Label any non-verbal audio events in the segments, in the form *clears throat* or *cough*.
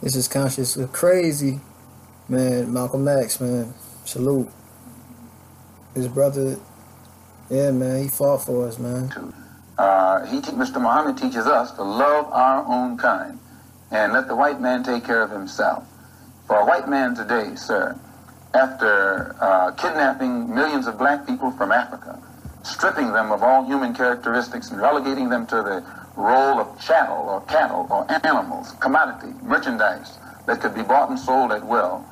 This is conscious of crazy, man. Malcolm X, man. Salute. His brother, yeah, man, he fought for us, man. Uh, he, Mr. Muhammad teaches us to love our own kind and let the white man take care of himself. For a white man today, sir, after uh, kidnapping millions of black people from Africa, stripping them of all human characteristics and relegating them to the role of chattel or cattle or animals, commodity, merchandise that could be bought and sold at will,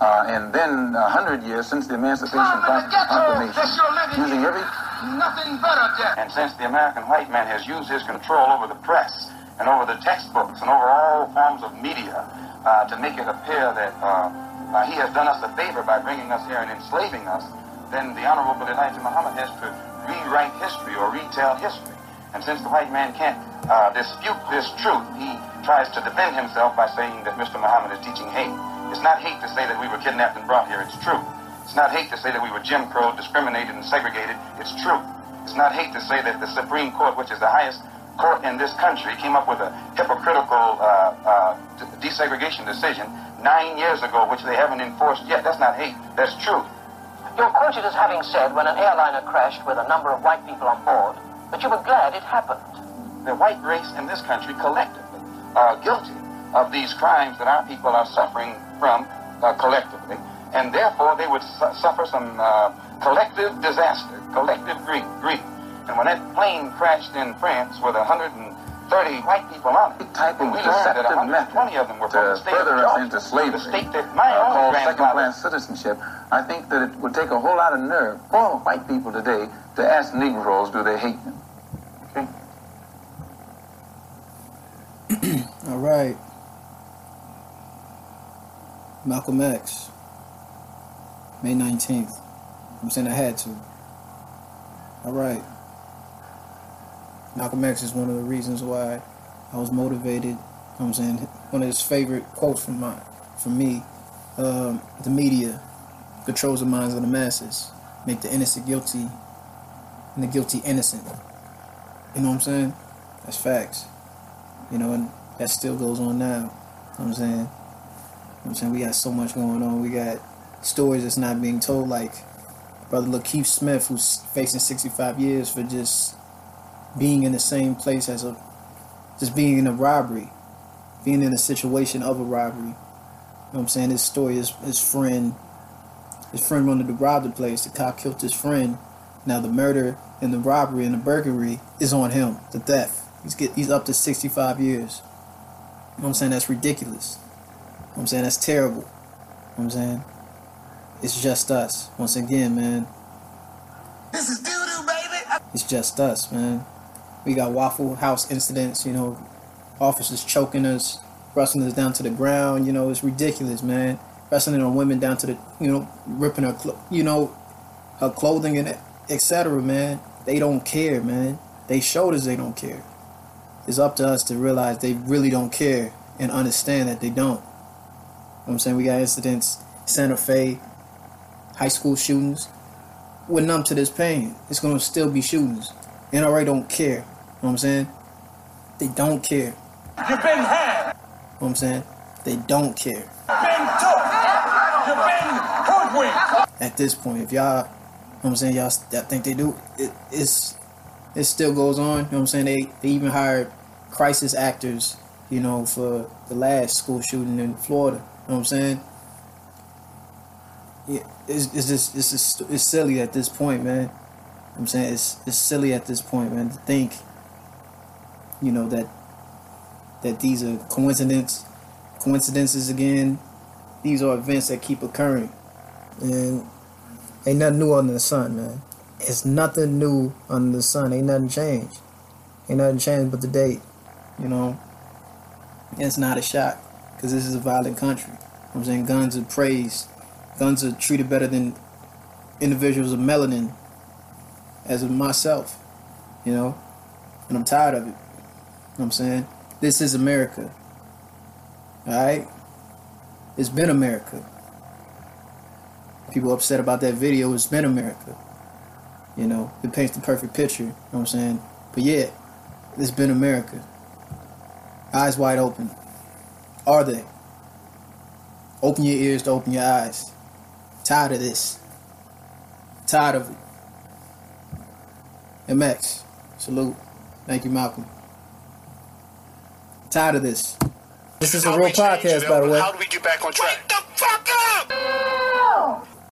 uh, and then a hundred years since the Emancipation Proclamation, using every nothing but a debt. And since the American white man has used his control over the press and over the textbooks and over all forms of media uh, to make it appear that uh, uh, he has done us a favor by bringing us here and enslaving us, then the Honorable Elijah Muhammad has to rewrite history or retell history. And since the white man can't uh, dispute this truth, he tries to defend himself by saying that Mr. Muhammad is teaching hate. It's not hate to say that we were kidnapped and brought here. It's true. It's not hate to say that we were Jim Crow, discriminated and segregated. It's true. It's not hate to say that the Supreme Court, which is the highest court in this country, came up with a hypocritical uh, uh, desegregation decision nine years ago, which they haven't enforced yet. That's not hate. That's truth. You're quoted as having said when an airliner crashed with a number of white people on board that you were glad it happened. The white race in this country collectively are guilty of these crimes that our people are suffering from uh, collectively, and therefore they would su suffer some uh, collective disaster, collective grief, grief. And when that plane crashed in France with 130 white people on it, type of we learned that 120 of them were from the state of Georgia, into slavery, the state that my uh, own called grandfather... second-class citizenship. I think that it would take a whole lot of nerve for white people today to ask Negroes, do they hate them? Okay? *clears throat* All right. Malcolm X. May 19th. I'm saying I had to. All right. Malcolm X is one of the reasons why I was motivated. I'm saying one of his favorite quotes from my, from me. Um, the media controls the minds of the masses, make the innocent guilty, and the guilty innocent. You know what I'm saying? That's facts. You know, and that still goes on now. You know what I'm saying? You know what I'm saying? We got so much going on. We got stories that's not being told, like Brother Lakeith Smith, who's facing 65 years for just being in the same place as a, just being in a robbery, being in a situation of a robbery. You know what I'm saying? His story, his, his friend, his friend wanted to rob the place. The cop killed his friend. Now the murder and the robbery and the burglary is on him. The theft. He's get he's up to 65 years. You know what I'm saying? That's ridiculous. You know what I'm saying? That's terrible. You know what I'm saying? It's just us. Once again, man. This is doo-doo, baby. It's just us, man. We got Waffle House incidents, you know, officers choking us, wrestling us down to the ground, you know, it's ridiculous, man. Wrestling on women down to the, you know, ripping her, you know, her clothing and etc. Man, they don't care, man. They showed us they don't care. It's up to us to realize they really don't care and understand that they don't. You know what I'm saying we got incidents, Santa Fe, high school shootings. We're numb to this pain. It's gonna still be shootings. NRA don't care. You know what I'm saying? They don't care. You've been had. You know what I'm saying? They don't care. Been took. You've been hoodwinked. At this point, if y'all, you know what I'm saying, y'all, think they do, it, it's, it still goes on. You know what I'm saying? They, they even hired crisis actors, you know, for the last school shooting in Florida. You know what I'm saying? Yeah, it's, it's just, it's just, it's silly at this point, man. You know I'm saying it's, it's silly at this point, man, to think, you know, that, that these are coincidence, coincidences again. These are events that keep occurring. And ain't nothing new under the sun, man. It's nothing new under the sun. Ain't nothing changed. Ain't nothing changed but the date, you know. It's not a shock because this is a violent country. I'm saying guns are praised. Guns are treated better than individuals of melanin, as of myself, you know. And I'm tired of it. You know what I'm saying? This is America. Alright? It's been America. People upset about that video, it's been America. You know, it paints the perfect picture, you know what I'm saying? But yeah, it's been America. Eyes wide open. Are they? Open your ears to open your eyes. Tired of this. Tired of it. MX, salute. Thank you, Malcolm. Tired of this. This is a real podcast, by the way. How do we get back on track? Wake the fuck up!